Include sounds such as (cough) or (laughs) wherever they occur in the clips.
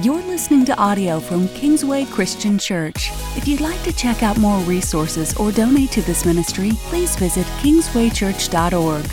You're listening to audio from Kingsway Christian Church. If you'd like to check out more resources or donate to this ministry, please visit kingswaychurch.org.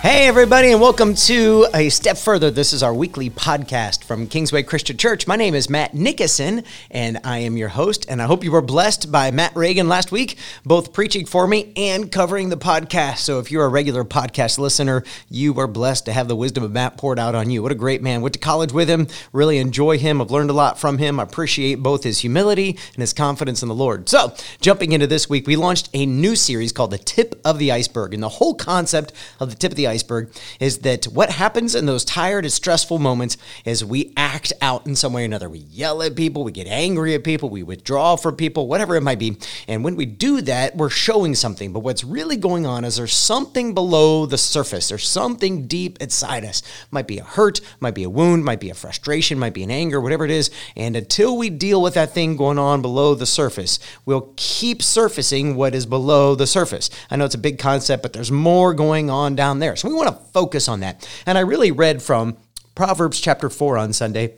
Hey, everybody, and welcome to A Step Further. This is our weekly podcast from Kingsway Christian Church. My name is Matt Nickerson, and I am your host. And I hope you were blessed by Matt Reagan last week, both preaching for me and covering the podcast. So if you're a regular podcast listener, you are blessed to have the wisdom of Matt poured out on you. What a great man. Went to college with him, really enjoy him. I've learned a lot from him. I appreciate both his humility and his confidence in the Lord. So, jumping into this week, we launched a new series called The Tip of the Iceberg. And the whole concept of the tip of the iceberg is that what happens in those tired and stressful moments is we act out in some way or another. We yell at people, we get angry at people, we withdraw from people, whatever it might be. And when we do that, we're showing something. But what's really going on is there's something below the surface. There's something deep inside us. Might be a hurt, might be a wound, might be a frustration, might be an anger, whatever it is. And until we deal with that thing going on below the surface, we'll keep surfacing what is below the surface. I know it's a big concept, but there's more going on down there. So we want to focus on that. And I really read from Proverbs chapter 4 on Sunday.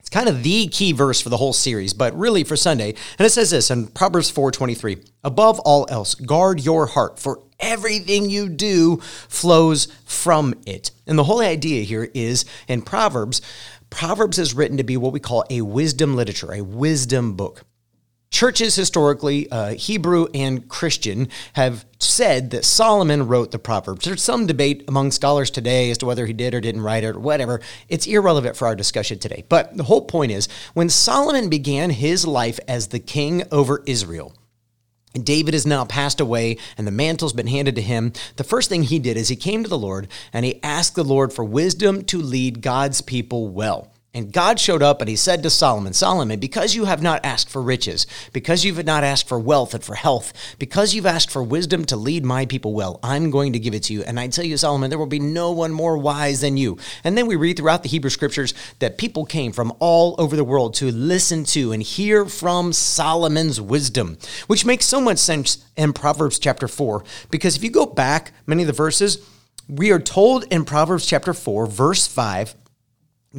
It's kind of the key verse for the whole series, but really for Sunday. And it says this in Proverbs 4:23, "Above all else, guard your heart, for everything you do flows from it." And the whole idea here is in Proverbs, Proverbs is written to be what we call a wisdom literature, a wisdom book. Churches historically, uh, Hebrew and Christian, have said that Solomon wrote the Proverbs. There's some debate among scholars today as to whether he did or didn't write it or whatever. It's irrelevant for our discussion today. But the whole point is when Solomon began his life as the king over Israel, and David has now passed away and the mantle's been handed to him. The first thing he did is he came to the Lord and he asked the Lord for wisdom to lead God's people well. And God showed up and he said to Solomon, Solomon, because you have not asked for riches, because you've not asked for wealth and for health, because you've asked for wisdom to lead my people well, I'm going to give it to you. And I tell you, Solomon, there will be no one more wise than you. And then we read throughout the Hebrew scriptures that people came from all over the world to listen to and hear from Solomon's wisdom, which makes so much sense in Proverbs chapter 4. Because if you go back many of the verses, we are told in Proverbs chapter 4, verse 5,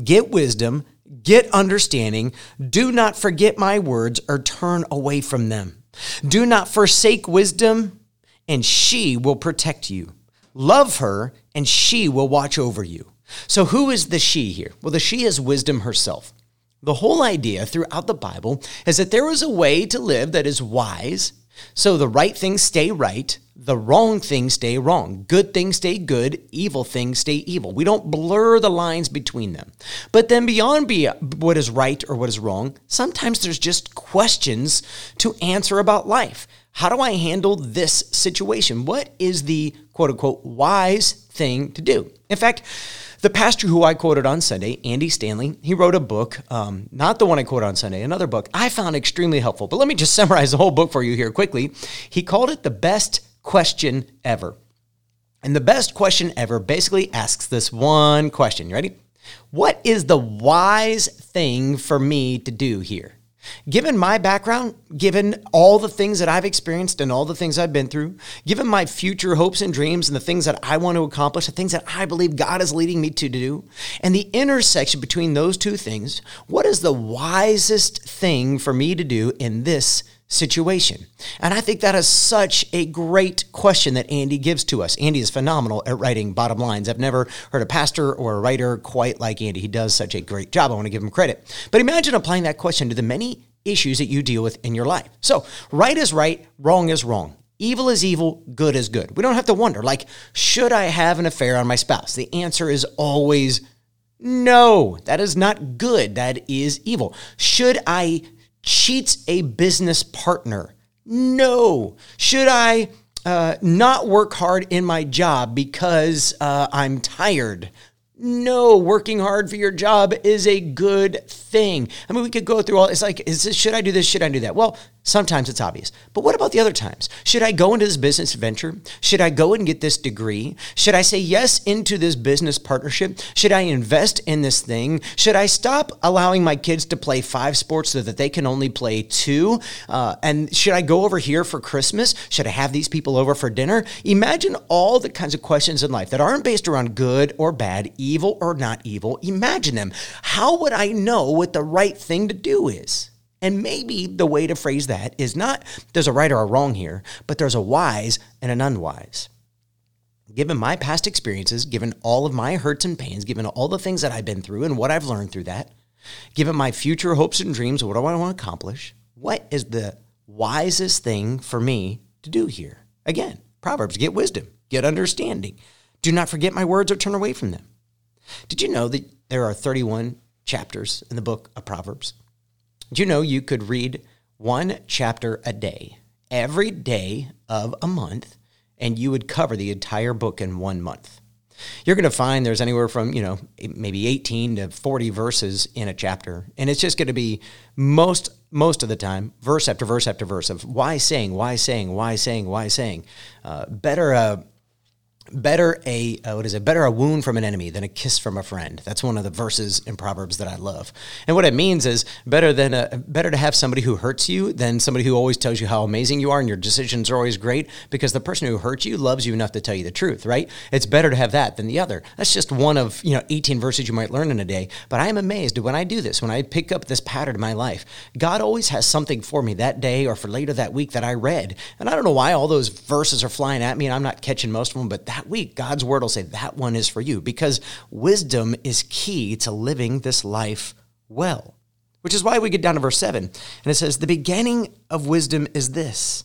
get wisdom, get understanding. Do not forget my words or turn away from them. Do not forsake wisdom, and she will protect you. Love her, and she will watch over you. So, who is the she here? Well, the she is wisdom herself. The whole idea throughout the Bible is that there is a way to live that is wise, so the right things stay right, the wrong things stay wrong. Good things stay good, evil things stay evil. We don't blur the lines between them. But then beyond be what is right or what is wrong, sometimes there's just questions to answer about life. How do I handle this situation? What is the quote unquote wise thing to do? In fact, the pastor who I quoted on Sunday, Andy Stanley, he wrote a book, um, not the one I quoted on Sunday, another book I found extremely helpful. But let me just summarize the whole book for you here quickly. He called it The Best Question Ever. And the best question ever basically asks this one question. You ready? What is the wise thing for me to do here? Given my background, given all the things that I've experienced and all the things I've been through, given my future hopes and dreams and the things that I want to accomplish, the things that I believe God is leading me to do, and the intersection between those two things, what is the wisest thing for me to do in this situation? And I think that is such a great question that Andy gives to us. Andy is phenomenal at writing bottom lines. I've never heard a pastor or a writer quite like Andy. He does such a great job. I want to give him credit. But imagine applying that question to the many issues that you deal with in your life. So, right is right, wrong is wrong. Evil is evil, good is good. We don't have to wonder, like, should I have an affair on my spouse? The answer is always no. That is not good. That is evil. Should I cheat a business partner? No. Should I uh, not work hard in my job because uh, I'm tired? No, working hard for your job is a good thing. I mean, we could go through all. It's like, is this, should I do this? Should I do that? Well, Sometimes it's obvious. But what about the other times? Should I go into this business venture? Should I go and get this degree? Should I say yes into this business partnership? Should I invest in this thing? Should I stop allowing my kids to play five sports so that they can only play two? Uh, and should I go over here for Christmas? Should I have these people over for dinner? Imagine all the kinds of questions in life that aren't based around good or bad, evil or not evil. Imagine them. How would I know what the right thing to do is? And maybe the way to phrase that is not there's a right or a wrong here, but there's a wise and an unwise. Given my past experiences, given all of my hurts and pains, given all the things that I've been through and what I've learned through that, given my future hopes and dreams, what do I want to accomplish? What is the wisest thing for me to do here? Again, Proverbs get wisdom, get understanding. Do not forget my words or turn away from them. Did you know that there are 31 chapters in the book of Proverbs? Do you know you could read one chapter a day, every day of a month, and you would cover the entire book in one month? You're going to find there's anywhere from, you know, maybe 18 to 40 verses in a chapter. And it's just going to be most most of the time, verse after verse after verse of why saying, why saying, why saying, why saying. Uh, better uh, better a uh, what is it? Better a wound from an enemy than a kiss from a friend. That's one of the verses in proverbs that i love. And what it means is better than a, better to have somebody who hurts you than somebody who always tells you how amazing you are and your decisions are always great because the person who hurts you loves you enough to tell you the truth right? It's better to have that than the other. That's just one of you know 18 verses you might learn in a day. But i am amazed when i do this when i pick up this pattern in my life. God always has something for me that day or for later that week that i read. And i don't know why all those verses are flying at me and i'm not catching most of them but that that week, God's word will say that one is for you because wisdom is key to living this life well. Which is why we get down to verse 7 and it says, The beginning of wisdom is this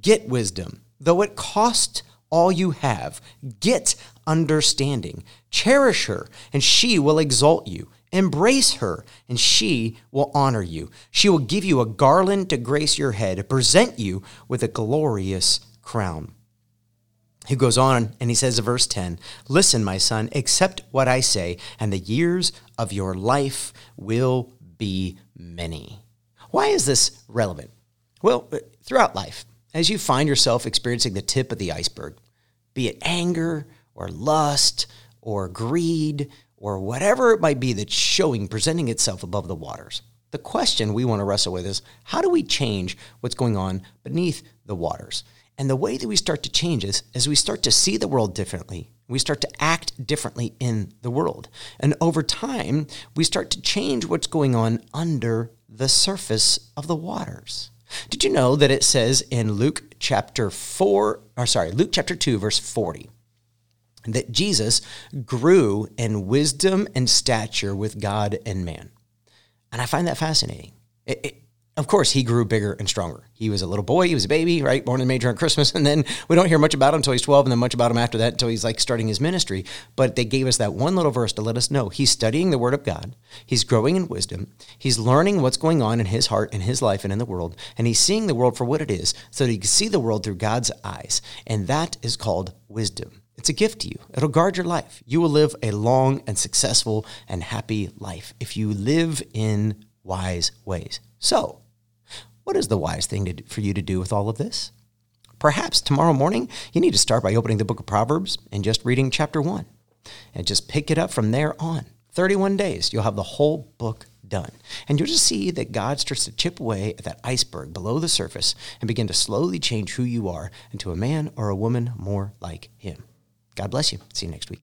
get wisdom, though it cost all you have. Get understanding. Cherish her, and she will exalt you. Embrace her, and she will honor you. She will give you a garland to grace your head, present you with a glorious crown. He goes on and he says verse 10 Listen, my son, accept what I say, and the years of your life will be many. Why is this relevant? Well, uh, throughout life, as you find yourself experiencing the tip of the iceberg, be it anger or lust or greed or whatever it might be that's showing, presenting itself above the waters, the question we want to wrestle with is how do we change what's going on beneath the waters? And the way that we start to change is as we start to see the world differently. We start to act differently in the world. And over time, we start to change what's going on under the surface of the waters. Did you know that it says in Luke chapter 4, or sorry, Luke chapter 2, verse 40, that Jesus grew in wisdom and stature with God and man? And I find that fascinating. It, it, of course, he grew bigger and stronger. He was a little boy. He was a baby, right? Born in major on Christmas. (laughs) And then we don't hear much about him until he's 12 and then much about him after that until he's like starting his ministry. But they gave us that one little verse to let us know he's studying the word of God. He's growing in wisdom. He's learning what's going on in his heart, in his life, and in the world. And he's seeing the world for what it is so that he can see the world through God's eyes. And that is called wisdom. It's a gift to you. It'll guard your life. You will live a long and successful and happy life if you live in wise ways. So, what is the wise thing for you to do with all of this? Perhaps tomorrow morning you need to start by opening the book of Proverbs and just reading chapter 1 and just pick it up from there on. 31 days, you'll have the whole book done. And you'll just see that God starts to chip away at that iceberg below the surface and begin to slowly change who you are into a man or a woman more like Him. God bless you. See you next week.